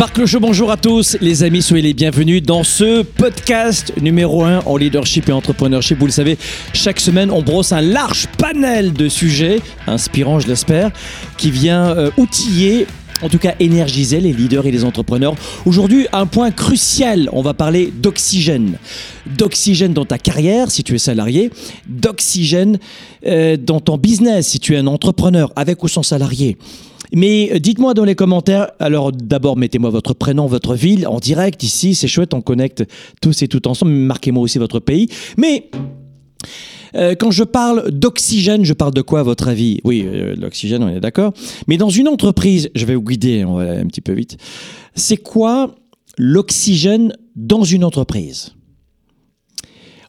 Sparkle Show, bonjour à tous les amis, soyez les bienvenus dans ce podcast numéro 1 en leadership et entrepreneurship. Vous le savez, chaque semaine on brosse un large panel de sujets, inspirants je l'espère, qui vient euh, outiller en tout cas énergiser les leaders et les entrepreneurs. Aujourd'hui, un point crucial, on va parler d'oxygène. D'oxygène dans ta carrière si tu es salarié, d'oxygène euh, dans ton business si tu es un entrepreneur, avec ou sans salarié. Mais euh, dites-moi dans les commentaires, alors d'abord mettez-moi votre prénom, votre ville en direct ici, c'est chouette, on connecte tous et tout ensemble, marquez-moi aussi votre pays. Mais euh, quand je parle d'oxygène, je parle de quoi à votre avis? Oui, euh, l'oxygène, on est d'accord. Mais dans une entreprise, je vais vous guider, on va aller un petit peu vite. C'est quoi l'oxygène dans une entreprise?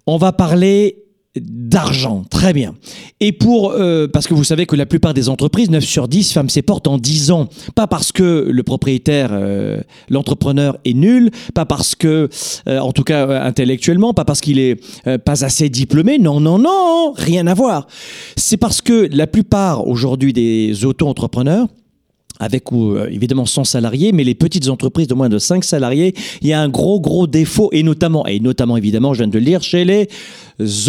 On va parler d'argent. Très bien. Et pour, euh, parce que vous savez que la plupart des entreprises, 9 sur 10, ferment ses portes en 10 ans. Pas parce que le propriétaire, euh, l'entrepreneur est nul, pas parce que, euh, en tout cas intellectuellement, pas parce qu'il est pas assez diplômé. Non, non, non, rien à voir. C'est parce que la plupart aujourd'hui des auto-entrepreneurs, avec ou euh, évidemment 100 salariés, mais les petites entreprises de moins de 5 salariés, il y a un gros gros défaut et notamment et notamment évidemment, je viens de le lire chez les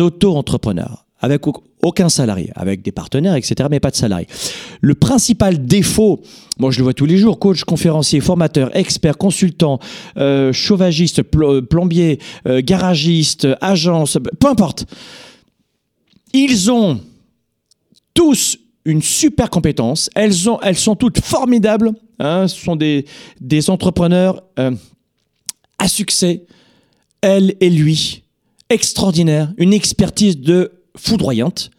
auto-entrepreneurs avec aucun salarié, avec des partenaires, etc., mais pas de salariés. Le principal défaut, moi je le vois tous les jours, coach, conférencier, formateur, expert, consultant, euh, chauvagiste, plombier, euh, garagiste, agence, peu importe, ils ont tous une super compétence. Elles, ont, elles sont toutes formidables. Hein. ce sont des, des entrepreneurs euh, à succès. Elle et lui, extraordinaire, une expertise de foudroyante.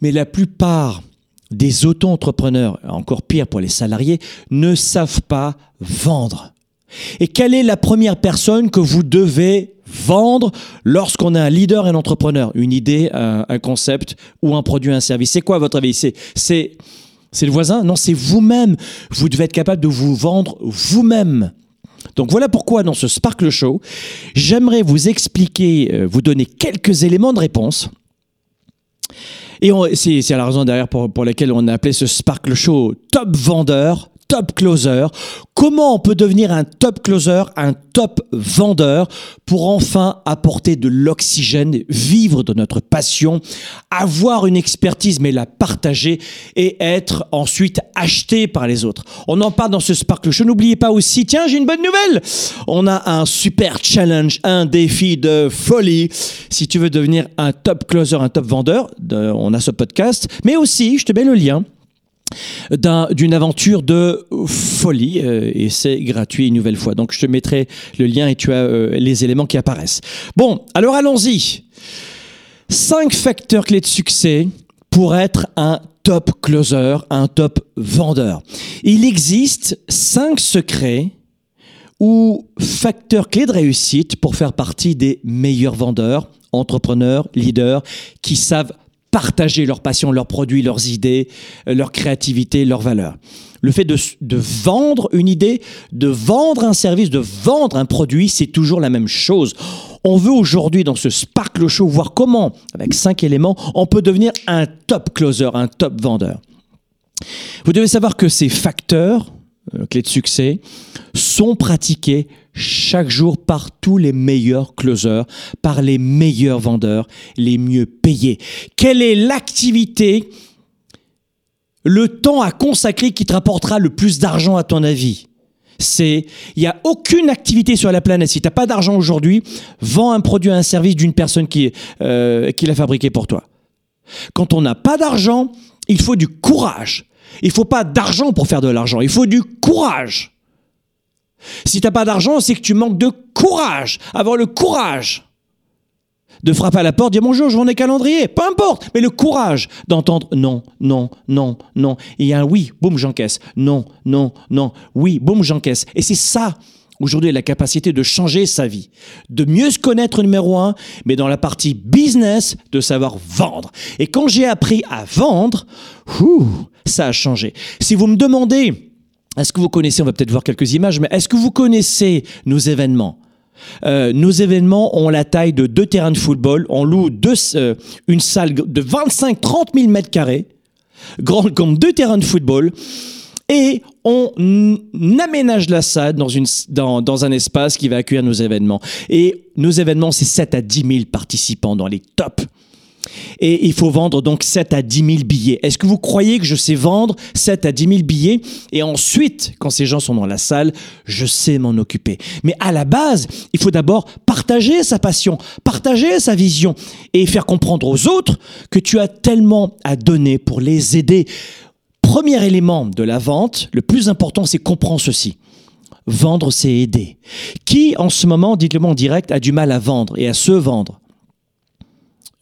Mais la plupart des auto-entrepreneurs, encore pire pour les salariés, ne savent pas vendre. Et quelle est la première personne que vous devez vendre lorsqu'on a un leader et un entrepreneur? Une idée, un, concept ou un produit, un service? C'est quoi votre avis? C'est c'est le voisin? Non, c'est vous-même. Vous devez être capable de vous vendre vous-même. Donc voilà pourquoi dans ce Sparkle Show, j'aimerais vous expliquer, euh, vous donner quelques éléments de réponse. Et c'est la raison derrière pour, pour laquelle on a appelé ce Sparkle Show Top Vendeur, top closer, comment on peut devenir un top closer, un top vendeur pour enfin apporter de l'oxygène, vivre de notre passion, avoir une expertise mais la partager et être ensuite acheté par les autres? On en parle dans ce Sparkle Show. N'oubliez pas aussi, tiens, j'ai une bonne nouvelle. On a un super challenge, un défi de folie. Si tu veux devenir un top closer, un top vendeur, on a ce podcast, mais aussi, je te mets le lien d'une aventure de folie euh, et c'est gratuit une nouvelle fois. Donc je te mettrai le lien et tu as euh, les éléments qui apparaissent. Bon, alors allons-y. Cinq facteurs clés de succès pour être un top closer, un top vendeur. Il existe cinq secrets ou facteurs clés de réussite pour faire partie des meilleurs vendeurs, entrepreneurs, leaders qui savent partager leur passion, leurs produits, leurs idées, euh, leur créativité, leurs valeurs. Le fait de, de, vendre une idée, de vendre un service, de vendre un produit, c'est toujours la même chose. On veut aujourd'hui, dans ce Sparkle Show, voir comment, avec cinq éléments, on peut devenir un top closer, un top vendeur. Vous devez savoir que ces facteurs, euh, clés de succès, sont pratiqués chaque jour par tous les meilleurs closers, par les meilleurs vendeurs, les mieux payés. Quelle est l'activité, le temps à consacrer qui te rapportera le plus d'argent à ton avis? C'est il n'y a aucune activité sur la planète. Si tu n'as pas d'argent aujourd'hui, vends un produit, un service d'une personne qui, euh, qui l'a fabriqué pour toi. Quand on n'a pas d'argent, il faut du courage. Il faut pas d'argent pour faire de l'argent, il faut du courage. Si tu n'as pas d'argent, c'est que tu manques de courage. Avoir le courage de frapper à la porte, dire bonjour, je vends des calendriers, peu importe, mais le courage d'entendre non, non, non, non. Il y a un oui, boum, j'encaisse. Non, non, non, oui, boum, j'encaisse. Et c'est ça aujourd'hui la capacité de changer sa vie, de mieux se connaître numéro un, mais dans la partie business, de savoir vendre. Et quand j'ai appris à vendre, ça a changé. Si vous me demandez, est-ce que vous connaissez, on va peut-être voir quelques images, mais est-ce que vous connaissez nos événements? Euh, nos événements ont la taille de deux terrains de football. On loue euh, une salle de 25-30 000 mètres carrés, grande comme deux terrains de football. Et on aménage la salle dans, dans un espace qui va accueillir nos événements. Et nos événements, c'est 7 à 10 000 participants dans les tops. Et il faut vendre donc 7 à 10 000 billets. Est-ce que vous croyez que je sais vendre 7 à 10 000 billets Et ensuite, quand ces gens sont dans la salle, je sais m'en occuper? Mais à la base, il faut d'abord partager sa passion, partager sa vision et faire comprendre aux autres que tu as tellement à donner pour les aider. Premier élément de la vente, le plus important, c'est comprendre ceci. Vendre, c'est aider. Qui, en ce moment, dites-le moi en direct, a du mal à vendre et à se vendre?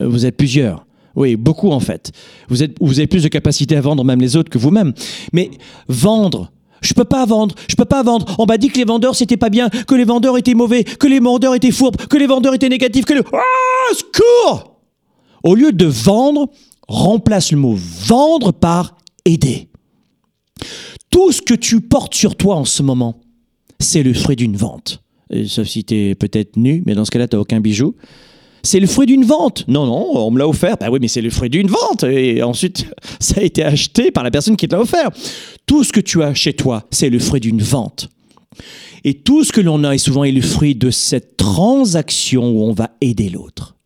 Vous êtes plusieurs. Oui, beaucoup en fait. Vous, êtes, vous avez plus de capacité à vendre même les autres que vous-même. Mais vendre, je peux pas vendre, je peux pas vendre. On m'a dit que les vendeurs c'était pas bien, que les vendeurs étaient mauvais, que les vendeurs étaient fourbes, que les vendeurs étaient négatifs, que le ah, secours Au lieu de vendre, remplace le mot vendre par aider. Tout ce que tu portes sur toi en ce moment, c'est le fruit d'une vente. Sauf si tu es peut-être nu, mais dans ce cas-là, tu n'as aucun bijou. C'est le fruit d'une vente. Non, non, on me l'a offert. Bah oui, mais c'est le fruit d'une vente. Et ensuite, ça a été acheté par la personne qui te l'a offert. Tout ce que tu as chez toi, c'est le fruit d'une vente. Et tout ce que l'on a est souvent est le fruit de cette transaction où on va aider l'autre.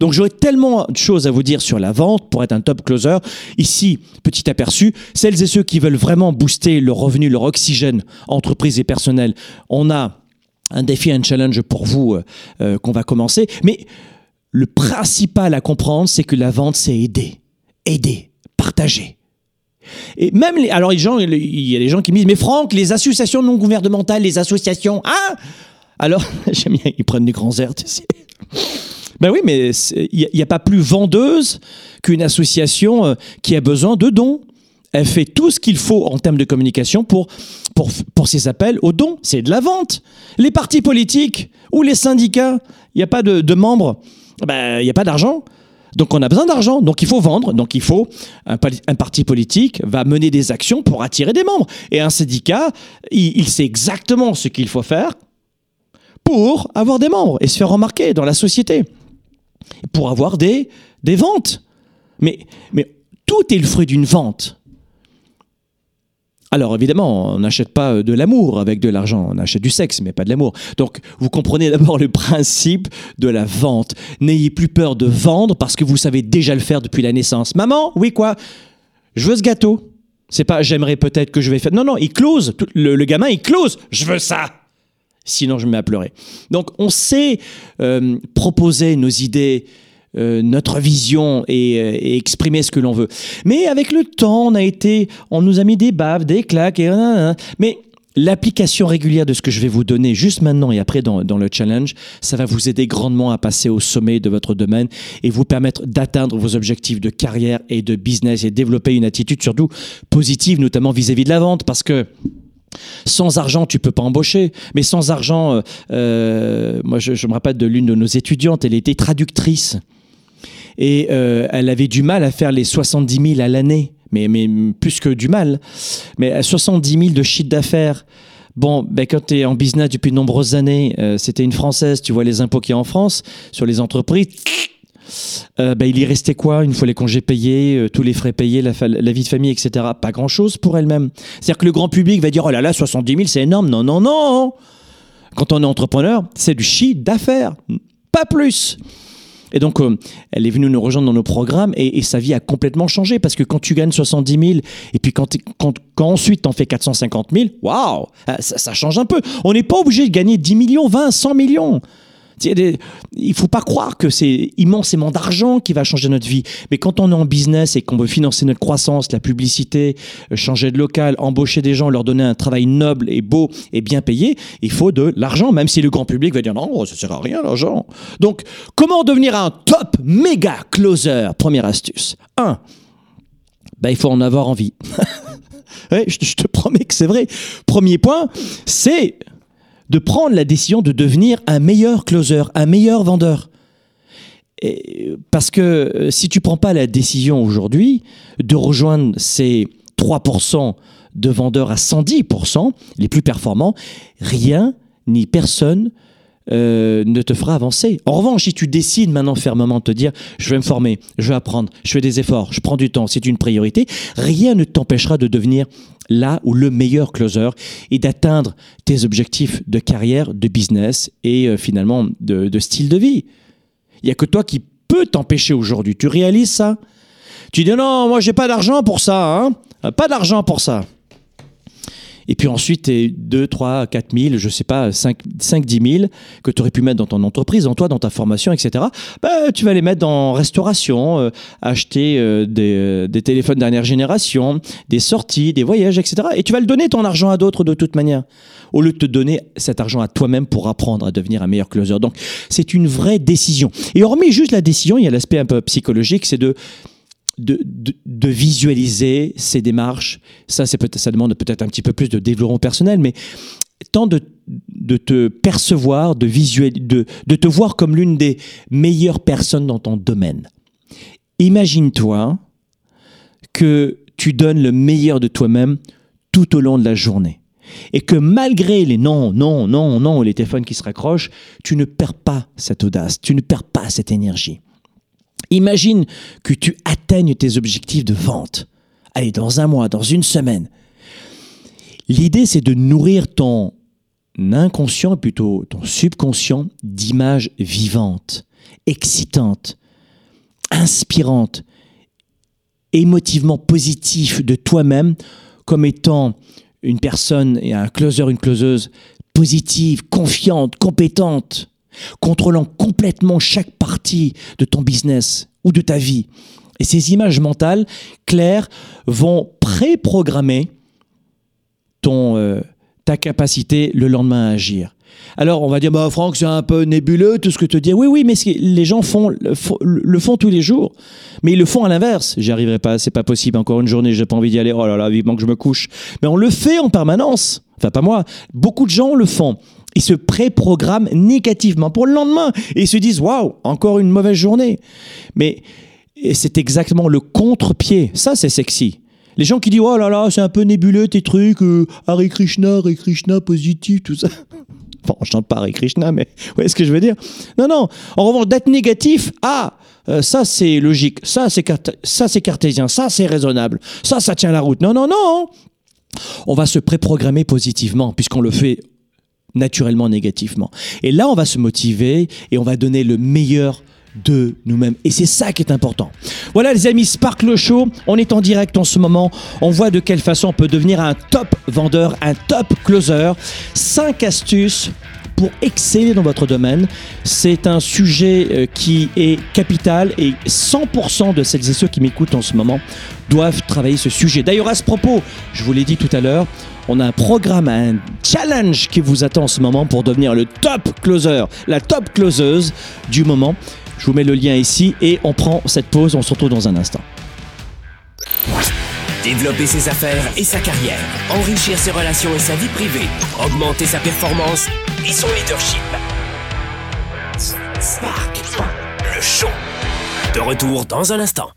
Donc j'aurais tellement de choses à vous dire sur la vente pour être un top closer. Ici, petit aperçu, celles et ceux qui veulent vraiment booster leur revenu, leur oxygène, entreprise et personnel, on a un défi, un challenge pour vous euh, euh, qu'on va commencer. Mais le principal à comprendre, c'est que la vente, c'est aider. Aider, partager. Et même les, alors les gens, il y a des gens qui me disent, mais Franck, les associations non gouvernementales, les associations, hein? Alors, j'aime bien, ils prennent des grands airs, tu sais. Ben oui, mais il n'y a, pas plus vendeuse qu'une association euh, qui a besoin de dons. Elle fait tout ce qu'il faut en termes de communication pour, pour, pour ses appels aux dons. C'est de la vente. Les partis politiques ou les syndicats, il n'y a pas de, de membres, ben, il n'y a pas d'argent. Donc on a besoin d'argent, donc il faut vendre, donc il faut un, parti politique va mener des actions pour attirer des membres. Et un syndicat, il, sait exactement ce qu'il faut faire pour avoir des membres et se faire remarquer dans la société pour avoir des, ventes. Mais tout est le fruit d'une vente. Alors évidemment, on n'achète pas de l'amour avec de l'argent, on achète du sexe, mais pas de l'amour. Donc vous comprenez d'abord le principe de la vente. N'ayez plus peur de vendre parce que vous savez déjà le faire depuis la naissance. Maman, oui quoi? Je veux ce gâteau. C'est pas j'aimerais peut-être que je vais faire. Non, non, il close. Le, le gamin, il close. Je veux ça. Sinon, je me mets à pleurer. Donc, on sait euh, proposer nos idées, euh, notre vision et, euh, et, exprimer ce que l'on veut. Mais avec le temps, on a été, on nous a mis des baves, des claques, et mais l'application régulière de ce que je vais vous donner juste maintenant et après dans, le challenge, ça va vous aider grandement à passer au sommet de votre domaine et vous permettre d'atteindre vos objectifs de carrière et de business et développer une attitude surtout positive, notamment vis-à-vis -vis de la vente, parce que sans argent, tu peux pas embaucher. Mais sans argent, euh, moi, je, me rappelle de l'une de nos étudiantes, elle était traductrice. Et euh, elle avait du mal à faire les 70 000 à l'année. Mais, mais plus que du mal. Mais 70 000 de chiffre d'affaires. Bon, ben quand tu es en business depuis de nombreuses années, euh, c'était une Française, tu vois les impôts qu'il y a en France sur les entreprises. Euh, ben, il y restait quoi une fois les congés payés, tous les frais payés, la, la, vie de famille, etc. Pas grand-chose pour elle-même. C'est-à-dire que le grand public va dire, oh là là, 70 000, c'est énorme. Non, non, non. Quand on est entrepreneur, c'est du chiffre d'affaires, pas plus. Et donc, euh, elle est venue nous rejoindre dans nos programmes et, sa vie a complètement changé parce que quand tu gagnes 70 000 et puis quand, quand, quand ensuite t'en fais 450 000, waouh, ça, ça change un peu. On n'est pas obligé de gagner 10 millions, 20, 100 millions. Il faut pas croire que c'est immensément d'argent qui va changer notre vie. Mais quand on est en business et qu'on veut financer notre croissance, la publicité, changer de local, embaucher des gens, leur donner un travail noble et beau et bien payé, il faut de l'argent, même si le grand public va dire non, ça ne sert à rien l'argent. Donc, comment devenir un top méga closer? Première astuce. 1. Ben, il faut en avoir envie. je te promets que c'est vrai. Premier point, c'est de prendre la décision de devenir un meilleur closer, un meilleur vendeur. Parce que si tu prends pas la décision aujourd'hui de rejoindre ces 3% de vendeurs à 110%, les plus performants, rien ni personne euh, ne te fera avancer. En revanche, si tu décides maintenant fermement de te dire je vais me former, je vais apprendre, je fais des efforts, je prends du temps, c'est une priorité, rien ne t'empêchera de devenir là où le meilleur closer et d'atteindre tes objectifs de carrière, de business et euh, finalement de, de style de vie. Il n'y a que toi qui peux t'empêcher aujourd'hui. Tu réalises ça? Tu dis non, moi j'ai pas d'argent pour ça, hein pas d'argent pour ça. Et puis ensuite, 2, 3, 4 000, je sais pas, 5, 5 10 000 que tu aurais pu mettre dans ton entreprise, dans toi, dans ta formation, etc. Bah, tu vas les mettre dans restauration, euh, acheter euh, des, euh, des, téléphones dernière génération, des sorties, des voyages, etc. Et tu vas le donner ton argent à d'autres de toute manière, au lieu de te donner cet argent à toi-même pour apprendre à devenir un meilleur closer. Donc, c'est une vraie décision. Et hormis juste la décision, il y a l'aspect un peu psychologique, c'est de de, de, visualiser ces démarches. Ça, ça demande peut-être un petit peu plus de développement personnel, mais tant de, de te percevoir, de, de, de te voir comme l'une des meilleures personnes dans ton domaine. Imagine-toi que tu donnes le meilleur de toi-même tout au long de la journée. Et que malgré les non, non, non, non, les téléphones qui se raccrochent, tu ne perds pas cette audace, tu ne perds pas cette énergie. Imagine que tu atteignes tes objectifs de vente. Allez, dans un mois, dans une semaine. L'idée, c'est de nourrir ton inconscient, plutôt ton subconscient, d'images vivantes, excitantes, inspirantes, émotivement positives de toi-même comme étant une personne et un closer, une closeuse positive, confiante, compétente, contrôlant complètement chaque partie de ton business ou de ta vie. Et ces images mentales claires vont préprogrammer ton, euh, ta capacité le lendemain à agir. Alors on va dire, bah, Franck, c'est un peu nébuleux tout ce que tu dis. Oui, oui, mais les gens font, le, font tous les jours. Mais ils le font à l'inverse. J'y arriverai pas, c'est pas possible. Encore une journée, j'ai pas envie d'y aller. Oh là là, vivement que je me couche. Mais on le fait en permanence. Enfin, pas moi. Beaucoup de gens le font ils se préprogramment négativement pour le lendemain et ils se disent waouh, encore une mauvaise journée. Mais c'est exactement le contre-pied. Ça, c'est sexy. Les gens qui disent oh là là, c'est un peu nébuleux tes trucs, euh, Hare Krishna, Hare Krishna, positif, tout ça. Bon, je chante pas Hare Krishna, mais vous voyez ce que je veux dire Non, non. En revanche, d'être négatif, ah, euh, ça c'est logique, ça c'est ça c'est cartésien, ça c'est raisonnable, ça ça tient la route. Non, non, non. On va se préprogrammer positivement puisqu'on le fait naturellement négativement. Et là, on va se motiver et on va donner le meilleur de nous-mêmes. Et c'est ça qui est important. Voilà les amis, Sparkle Show, on est en direct en ce moment. On voit de quelle façon on peut devenir un top vendeur, un top closer. Cinq astuces pour exceller dans votre domaine. C'est un sujet euh, qui est capital et 100% de celles et ceux qui m'écoutent en ce moment doivent travailler ce sujet. D'ailleurs, à ce propos, je vous l'ai dit tout à l'heure, on a un programme, un challenge qui vous attend en ce moment pour devenir le top closer, la top closeuse du moment. Je vous mets le lien ici et on prend cette pause, on se retrouve dans un instant. Développer ses affaires et sa carrière, enrichir ses relations et sa vie privée, augmenter sa performance et son leadership. Spark, le show. De retour dans un instant.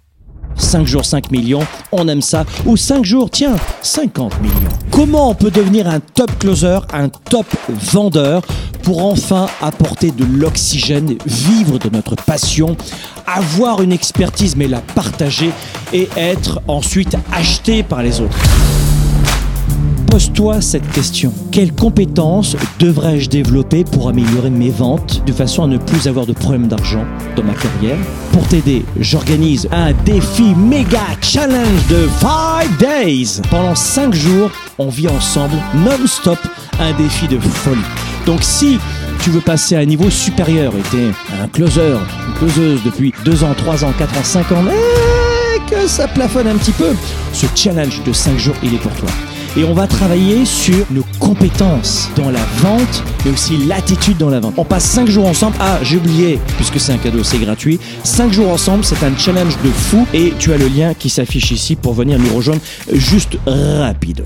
5 jours 5 millions, on aime ça. Ou 5 jours, tiens, 50 millions. Comment on peut devenir un top closer, un top vendeur pour enfin apporter de l'oxygène, vivre de notre passion, avoir une expertise mais la partager et être ensuite acheté par les autres? Pose-toi cette question. Quelles compétences devrais-je développer pour améliorer mes ventes de façon à ne plus avoir de problème d'argent dans ma carrière? Pour t'aider, j'organise un défi méga challenge de 5 days. Pendant 5 jours, on vit ensemble non-stop un défi de folie. Donc si tu veux passer à un niveau supérieur et t'es un closer, une closeuse depuis 2 ans, 3 ans, 4 ans, 5 ans, et que ça plafonne un petit peu, ce challenge de 5 jours, il est pour toi et on va travailler sur nos compétences dans la vente, mais aussi l'attitude dans la vente. On passe 5 jours ensemble. Ah, j'ai oublié, puisque c'est un cadeau, c'est gratuit. 5 jours ensemble, c'est un challenge de fou et tu as le lien qui s'affiche ici pour venir nous rejoindre juste rapide.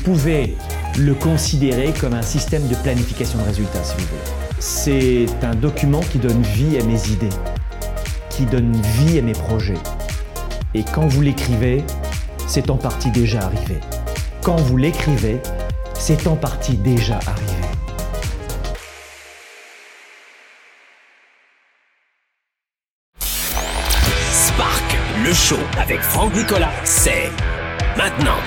Pouvez le considérer comme un système de planification de résultats, si vous voulez. C'est un document qui donne vie à mes idées, qui donne vie à mes projets. Et quand vous l'écrivez, c'est en partie déjà arrivé. Quand vous l'écrivez, c'est en partie déjà arrivé. Spark, le show avec Franck Nicolas, c'est maintenant.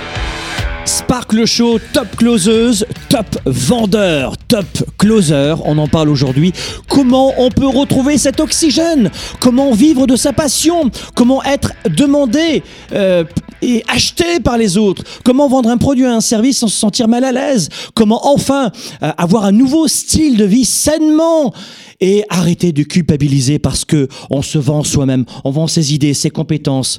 Spark le show, top closeuse, top vendeur, top closer. On en parle aujourd'hui. Comment on peut retrouver cet oxygène? Comment vivre de sa passion? Comment être demandé euh, et acheté par les autres? Comment vendre un produit, un service sans se sentir mal à l'aise? Comment enfin euh, avoir un nouveau style de vie sainement? Et arrêter de culpabiliser parce que on se vend soi-même, on vend ses idées, ses compétences.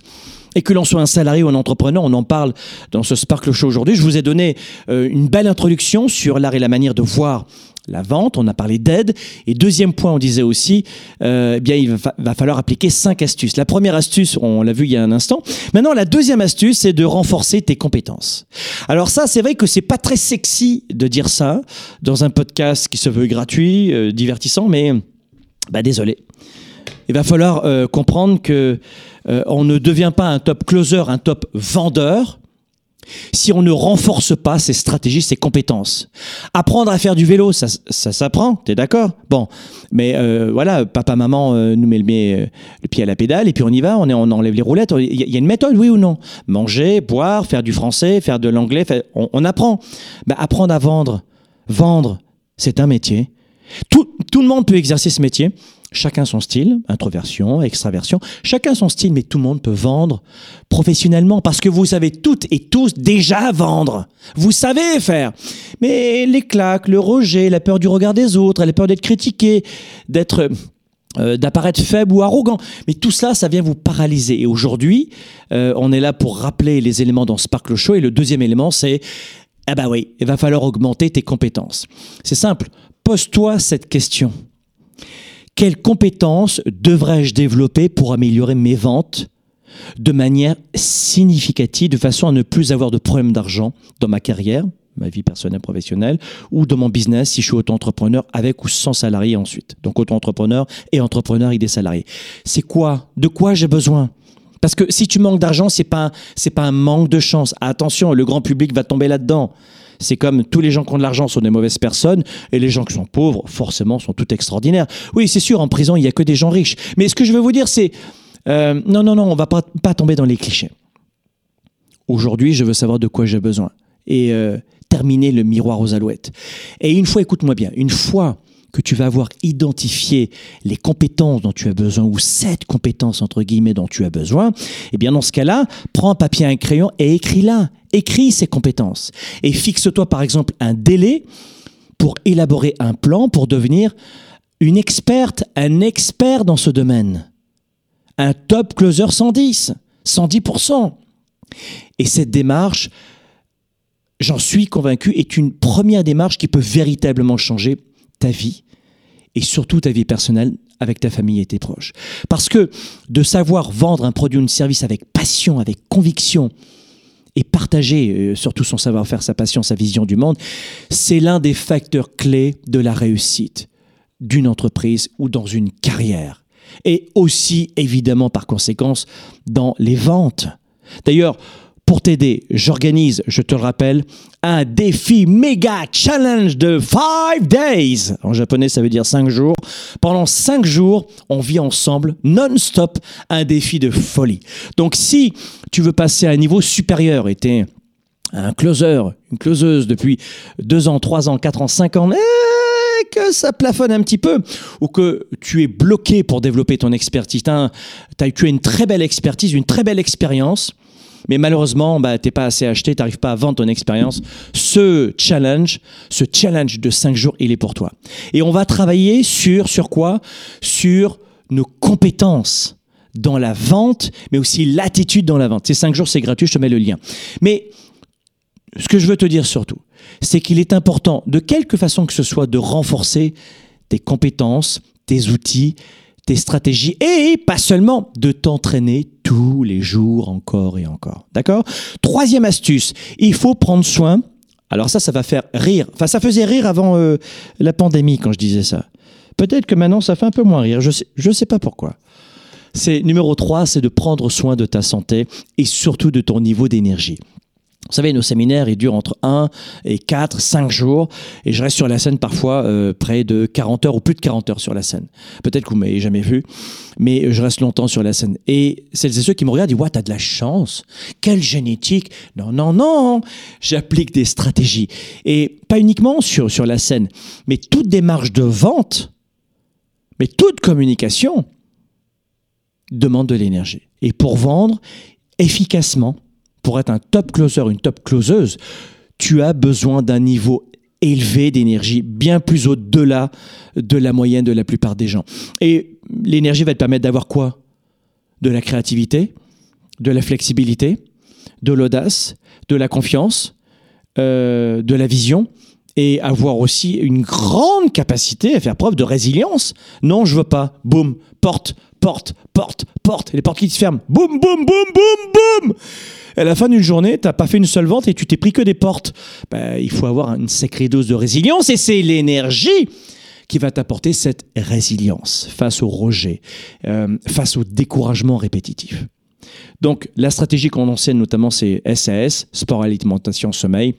Et que l'on soit un salarié ou un entrepreneur, on en parle dans ce Sparkle Show aujourd'hui. Je vous ai donné euh, une belle introduction sur l'art et la manière de voir la vente. On a parlé d'aide. Et deuxième point, on disait aussi, euh, eh bien, il va, falloir appliquer cinq astuces. La première astuce, on l'a vu il y a un instant. Maintenant, la deuxième astuce, c'est de renforcer tes compétences. Alors ça, c'est vrai que c'est pas très sexy de dire ça dans un podcast qui se veut gratuit, euh, divertissant, mais bah désolé. Il va falloir euh, comprendre que euh, on ne devient pas un top closer, un top vendeur si on ne renforce pas ses stratégies, ses compétences. Apprendre à faire du vélo, ça, ça s'apprend, t'es d'accord? Bon, mais euh, voilà, papa, maman nous met, le, pied à la pédale et puis on y va, on, enlève les roulettes. Il y, a- une méthode, oui ou non? Manger, boire, faire du français, faire de l'anglais, on, apprend. Ben, apprendre à vendre. Vendre, c'est un métier. Tout, tout le monde peut exercer ce métier. Chacun son style, introversion, extraversion. Chacun son style, mais tout le monde peut vendre professionnellement parce que vous savez toutes et tous déjà vendre. Vous savez faire. Mais les claques, le rejet, la peur du regard des autres, la peur d'être critiqué, d'être euh, d'apparaître faible ou arrogant. Mais tout cela, ça vient vous paralyser. Et aujourd'hui, euh, on est là pour rappeler les éléments dans Sparkle Show. Et le deuxième élément, c'est ah bah oui, il va falloir augmenter tes compétences. C'est simple. Pose-toi cette question. Quelles compétences devrais-je développer pour améliorer mes ventes de manière significative, de façon à ne plus avoir de problème d'argent dans ma carrière, ma vie personnelle, professionnelle, ou dans mon business si je suis auto-entrepreneur avec ou sans salarié ensuite? Donc auto-entrepreneur et entrepreneur avec des salariés. C'est quoi? De quoi j'ai besoin? Parce que si tu manques d'argent, c'est pas pas un manque de chance. Attention, le grand public va tomber là-dedans. C'est comme tous les gens qui ont de l'argent sont des mauvaises personnes et les gens qui sont pauvres, forcément, sont tout extraordinaires. Oui, c'est sûr, en prison, il y a que des gens riches. Mais ce que je veux vous dire, c'est euh, non, non, non, on va pas, pas tomber dans les clichés. Aujourd'hui, je veux savoir de quoi j'ai besoin et euh, terminer le miroir aux alouettes. Et une fois, écoute-moi bien, une fois que tu vas avoir identifié les compétences dont tu as besoin ou cette compétence entre guillemets dont tu as besoin, eh bien dans ce cas-là, prends un papier et un crayon et écris-la. Écris ces compétences et fixe-toi par exemple un délai pour élaborer un plan pour devenir une experte, un expert dans ce domaine. Un top closer 110, 110%. Et cette démarche, j'en suis convaincu, est une première démarche qui peut véritablement changer ta vie et surtout ta vie personnelle avec ta famille et tes proches. Parce que de savoir vendre un produit ou un service avec passion, avec conviction, et partager euh, surtout son savoir-faire, sa passion, sa vision du monde, c'est l'un des facteurs clés de la réussite d'une entreprise ou dans une carrière. Et aussi, évidemment, par conséquence, dans les ventes. D'ailleurs, pour t'aider, j'organise, je te le rappelle, un défi méga challenge de 5 days. En japonais, ça veut dire 5 jours. Pendant 5 jours, on vit ensemble, non-stop, un défi de folie. Donc si tu veux passer à un niveau supérieur et t'es un closer, une closeuse depuis deux ans, trois ans, quatre ans, cinq ans, et que ça plafonne un petit peu, ou que tu es bloqué pour développer ton expertise, tu as une très belle expertise, une très belle expérience, mais malheureusement, bah, t'es pas assez acheté, t'arrives pas à vendre ton expérience. Ce challenge, ce challenge de cinq jours, il est pour toi. Et on va travailler sur, sur quoi? Sur nos compétences dans la vente, mais aussi l'attitude dans la vente. Ces cinq jours, c'est gratuit, je te mets le lien. Mais ce que je veux te dire surtout, c'est qu'il est important, de quelque façon que ce soit, de renforcer tes compétences, tes outils, tes stratégies et pas seulement de t'entraîner tous les jours encore et encore. D'accord? Troisième astuce, il faut prendre soin. Alors ça, ça va faire rire. Enfin, ça faisait rire avant euh, la pandémie quand je disais ça. Peut-être que maintenant, ça fait un peu moins rire. Je sais, je sais pas pourquoi. C'est numéro 3, c'est de prendre soin de ta santé et surtout de ton niveau d'énergie. Vous savez, nos séminaires, ils durent entre 1 et 4, 5 jours. Et je reste sur la scène parfois euh, près de 40 heures ou plus de 40 heures sur la scène. Peut-être que vous m'avez jamais vu, mais je reste longtemps sur la scène. Et celles et ceux qui me regardent disent, ouais, t'as de la chance. Quelle génétique. Non, non, non. J'applique des stratégies. Et pas uniquement sur, sur la scène, mais toute démarche de vente, mais toute communication demande de l'énergie. Et pour vendre efficacement, pour être un top closer, une top closeuse, tu as besoin d'un niveau élevé d'énergie, bien plus au-delà de la moyenne de la plupart des gens. Et l'énergie va te permettre d'avoir quoi? De la créativité, de la flexibilité, de l'audace, de la confiance, euh, de la vision et avoir aussi une grande capacité à faire preuve de résilience. Non, je veux pas. Boum, porte, porte, porte, porte. les portes qui se ferment. Boum, boum, boum, boum, boum à la fin d'une journée, tu n'as pas fait une seule vente et tu t'es pris que des portes. Ben, il faut avoir une sacrée dose de résilience et c'est l'énergie qui va t'apporter cette résilience face au rejet, euh, face au découragement répétitif. Donc la stratégie qu'on enseigne notamment c'est SAS, sport, alimentation, sommeil.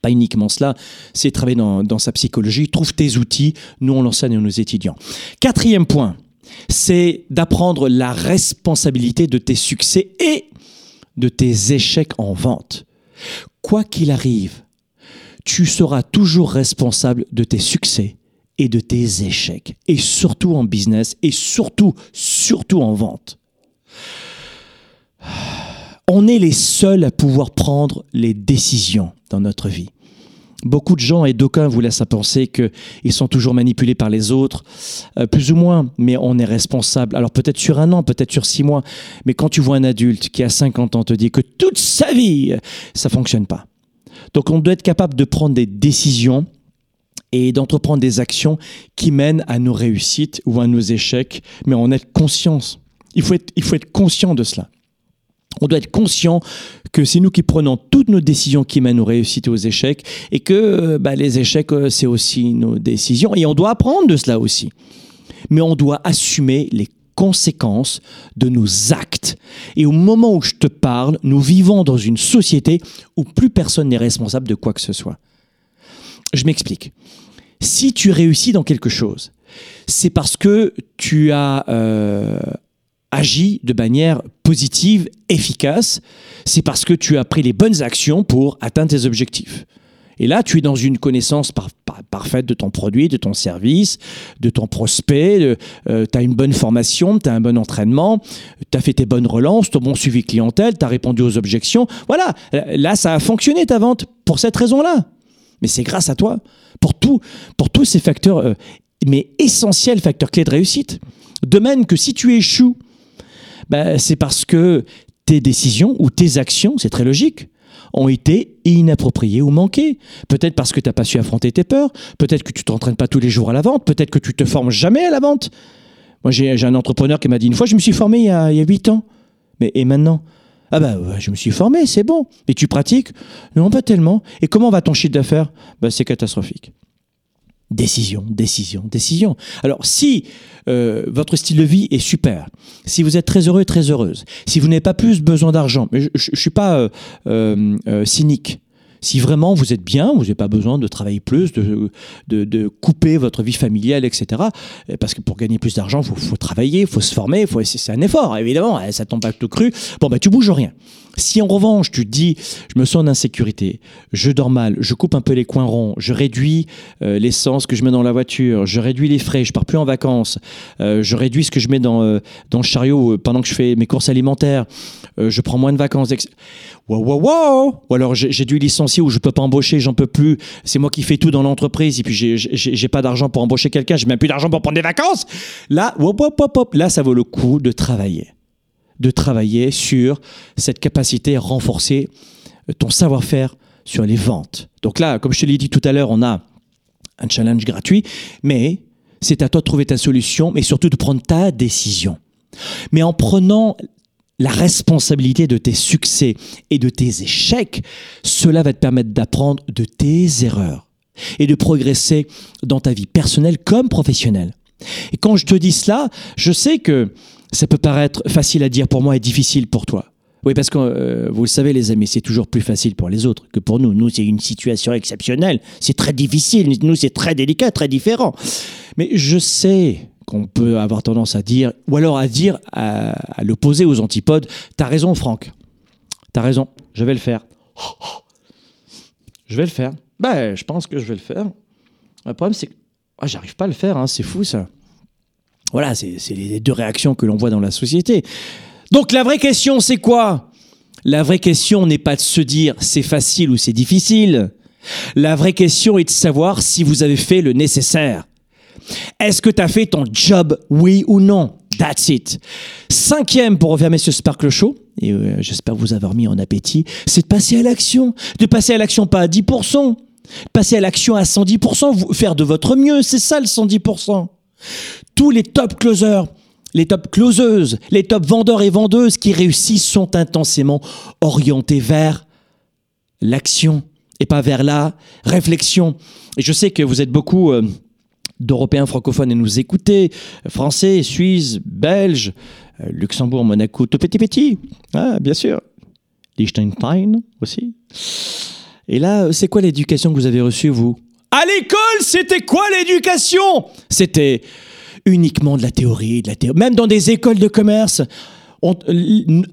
Pas uniquement cela, c'est travailler dans, dans, sa psychologie. Trouve tes outils, nous on l'enseigne à nos étudiants. Quatrième point, c'est d'apprendre la responsabilité de tes succès et de tes échecs en vente. Quoi qu'il arrive, tu seras toujours responsable de tes succès et de tes échecs, et surtout en business, et surtout, surtout en vente. On est les seuls à pouvoir prendre les décisions dans notre vie. Beaucoup de gens et d'aucuns vous laissent à penser qu'ils sont toujours manipulés par les autres, euh, plus ou moins, mais on est responsable. Alors peut-être sur un an, peut-être sur six mois, mais quand tu vois un adulte qui a 50 ans te dit que toute sa vie, ça fonctionne pas. Donc on doit être capable de prendre des décisions et d'entreprendre des actions qui mènent à nos réussites ou à nos échecs, mais on est conscience. Il faut être, il faut être conscient de cela. On doit être conscient que c'est nous qui prenons toutes nos décisions qui mènent aux réussites et aux échecs, et que euh, bah, les échecs, euh, c'est aussi nos décisions, et on doit apprendre de cela aussi. Mais on doit assumer les conséquences de nos actes. Et au moment où je te parle, nous vivons dans une société où plus personne n'est responsable de quoi que ce soit. Je m'explique. Si tu réussis dans quelque chose, c'est parce que tu as euh, agis de manière positive, efficace, c'est parce que tu as pris les bonnes actions pour atteindre tes objectifs. Et là, tu es dans une connaissance parfaite de ton produit, de ton service, de ton prospect, euh, tu as une bonne formation, tu as un bon entraînement, tu as fait tes bonnes relances, ton bon suivi clientèle, tu as répondu aux objections. Voilà, là, ça a fonctionné ta vente pour cette raison-là. Mais c'est grâce à toi, pour, tout, pour tous ces facteurs, euh, mais essentiels facteurs clés de réussite. De même que si tu échoues, ben, c'est parce que tes décisions ou tes actions, c'est très logique, ont été inappropriées ou manquées. Peut-être parce que tu n'as pas su affronter tes peurs, peut-être que tu t'entraînes pas tous les jours à la vente, peut-être que tu te formes jamais à la vente. Moi, j'ai un entrepreneur qui m'a dit une fois, je me suis formé il y a, huit ans. Mais et maintenant? Ah ben, je me suis formé, c'est bon. Et tu pratiques? Non, pas tellement. Et comment va ton chiffre d'affaires? Ben, C'est catastrophique. Décision, décision, décision. Alors si euh, votre style de vie est super, si vous êtes très heureux très heureuse, si vous n'avez pas plus besoin d'argent, je ne suis pas euh, euh, cynique, Si vraiment vous êtes bien, vous n'avez pas besoin de travailler plus, de, couper votre vie familiale, etc. Parce que pour gagner plus d'argent, il faut, travailler, il faut se former, faut, c'est un effort, évidemment, ça tombe pas tout cru. Bon, bah tu bouges rien. Si en revanche tu dis, je me sens en insécurité, je dors mal, je coupe un peu les coins ronds, je réduis euh, l'essence que je mets dans la voiture, je réduis les frais, je pars plus en vacances, euh, je réduis ce que je mets dans, euh, dans le chariot pendant que je fais mes courses alimentaires, je prends moins de vacances. Wow, wow, wow Ou alors j'ai dû licencier ou je peux pas embaucher, j'en peux plus, c'est moi qui fais tout dans l'entreprise et puis j'ai pas d'argent pour embaucher quelqu'un, j'ai même plus d'argent pour prendre des vacances. Là, hop, hop, hop, hop, là ça vaut le coup de travailler de travailler sur cette capacité à renforcer ton savoir-faire sur les ventes. Donc là, comme je te l'ai dit tout à l'heure, on a un challenge gratuit, mais c'est à toi de trouver ta solution, mais surtout de prendre ta décision. Mais en prenant la responsabilité de tes succès et de tes échecs, cela va te permettre d'apprendre de tes erreurs et de progresser dans ta vie personnelle comme professionnelle. Et quand je te dis cela, je sais que ça peut paraître facile à dire pour moi et difficile pour toi. Oui, parce que euh, vous le savez, les amis, c'est toujours plus facile pour les autres que pour nous. Nous, c'est une situation exceptionnelle. C'est très difficile. Nous, c'est très délicat, très différent. Mais je sais qu'on peut avoir tendance à dire, ou alors à dire à, l'opposé, aux antipodes, t'as raison, Franck. T'as raison. Je vais le faire. Je vais le faire. Ben, je pense que je vais le faire. Le problème, c'est que ah, j'arrive pas à le faire. Hein. C'est fou, ça. Voilà, c'est les deux réactions que l'on voit dans la société. Donc la vraie question, c'est quoi? La vraie question n'est pas de se dire c'est facile ou c'est difficile. La vraie question est de savoir si vous avez fait le nécessaire. Est-ce que tu as fait ton job, oui ou non? That's it. Cinquième, pour refermer ce Sparkle Show, et euh, j'espère vous avoir mis en appétit, c'est de passer à l'action. De passer à l'action pas à 10%, passer à l'action à 110%, faire de votre mieux, c'est ça le 110% tous les top closers, les top closeuses, les top vendeurs et vendeuses qui réussissent sont intensément orientés vers l'action et pas vers la réflexion. Et je sais que vous êtes beaucoup euh, d'Européens francophones et nous écoutez, Français, Suisses, Belges, euh, Luxembourg, Monaco, tout petit petit, ah, bien sûr, Liechtenstein aussi. Et là, c'est quoi l'éducation que vous avez reçue, vous? À l'école, c'était quoi l'éducation? C'était uniquement de la théorie, de la théorie. Même dans des écoles de commerce,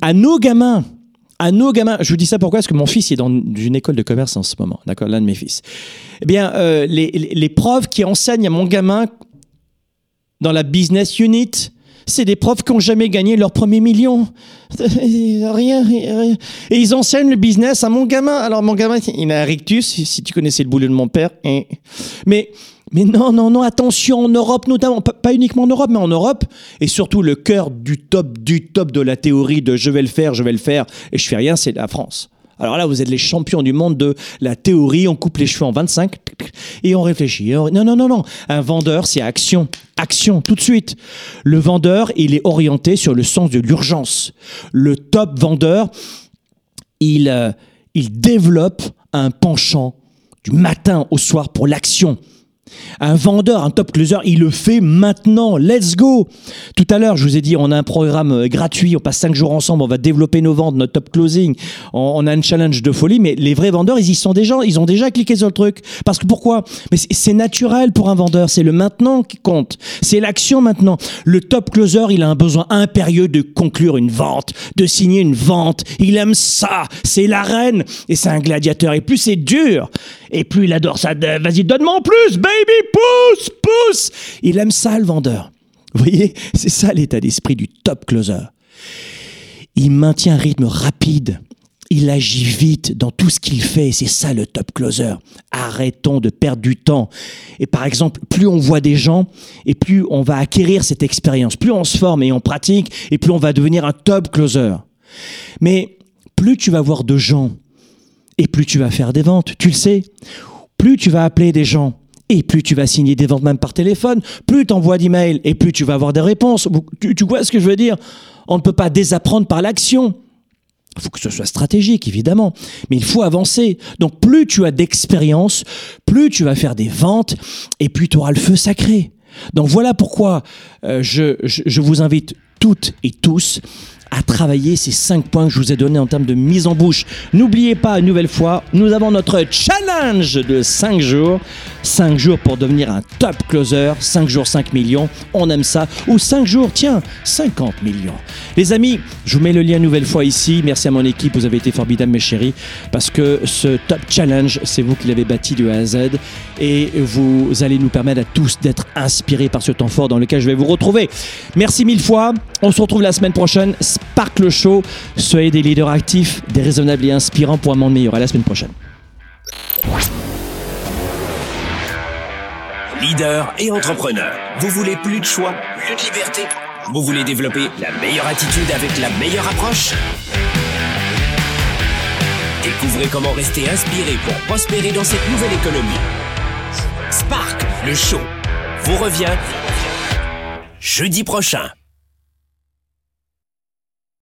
à nos gamins, à nos gamins, je vous dis ça pourquoi? Parce que mon fils est dans une école de commerce en ce moment, d'accord, l'un de mes fils. Eh bien, euh, les, les, profs qui enseignent à mon gamin dans la business unit, c'est des profs qui n'ont jamais gagné leur premier million. Rien, rien, Et ils enseignent le business à mon gamin. Alors, mon gamin, il a un rictus, si tu connaissais le boulot de mon père. Hein. Mais mais non, non, non, attention, en Europe notamment, pas uniquement en Europe, mais en Europe, et surtout le cœur du top, du top de la théorie de je vais le faire, je vais le faire, et je fais rien, c'est la France. Alors là, vous êtes les champions du monde de la théorie, on coupe les cheveux en 25 et on réfléchit. Non, non, non, non. Un vendeur, c'est action. Action, tout de suite. Le vendeur, il est orienté sur le sens de l'urgence. Le top vendeur, il, euh, il développe un penchant du matin au soir pour l'action. Un vendeur, un top closer, il le fait maintenant. Let's go. Tout à l'heure, je vous ai dit, on a un programme euh, gratuit. On passe cinq jours ensemble. On va développer nos ventes, notre top closing. On, a un challenge de folie. Mais les vrais vendeurs, ils y sont déjà. Ils ont déjà cliqué sur le truc. Parce que pourquoi? Mais c'est naturel pour un vendeur. C'est le maintenant qui compte. C'est l'action maintenant. Le top closer, il a un besoin impérieux de conclure une vente, de signer une vente. Il aime ça. C'est la reine. Et c'est un gladiateur. Et plus c'est dur, et plus il adore ça. Vas-y, donne-moi en plus, baby, pousse, pousse. Il aime ça, le vendeur. Vous voyez, c'est ça l'état d'esprit du top closer. Il maintient un rythme rapide. Il agit vite dans tout ce qu'il fait, c'est ça le top closer. Arrêtons de perdre du temps. Et par exemple, plus on voit des gens, et plus on va acquérir cette expérience, plus on se forme et on pratique, et plus on va devenir un top closer. Mais plus tu vas voir de gens et plus tu vas faire des ventes, tu le sais. Plus tu vas appeler des gens, et plus tu vas signer des ventes même par téléphone, plus tu envoies d'emails, et plus tu vas avoir des réponses. Tu, vois ce que je veux dire? On ne peut pas désapprendre par l'action. Il faut que ce soit stratégique, évidemment, mais il faut avancer. Donc plus tu as d'expérience, plus tu vas faire des ventes, et plus tu auras le feu sacré. Donc voilà pourquoi euh, je, je vous invite toutes et tous à travailler ces cinq points que je vous ai donnés en termes de mise en bouche. N'oubliez pas, une nouvelle fois, nous avons notre challenge de 5 jours. 5 jours pour devenir un top closer. 5 jours, 5 millions. On aime ça. Ou 5 jours, tiens, 50 millions. Les amis, je vous mets le lien une nouvelle fois ici. Merci à mon équipe. Vous avez été formidables, mes chéris. Parce que ce top challenge, c'est vous qui l'avez bâti de A à Z. Et vous allez nous permettre à tous d'être inspirés par ce temps fort dans lequel je vais vous retrouver. Merci mille fois. On se retrouve la semaine prochaine. Sparkle Show. Soyez des leaders actifs, des raisonnables et inspirants pour un monde meilleur. À la semaine prochaine. Leader et entrepreneur, vous voulez plus de choix, plus de liberté? Vous voulez développer la meilleure attitude avec la meilleure approche? Découvrez comment rester inspiré pour prospérer dans cette nouvelle économie. Spark, le show, vous revient jeudi prochain.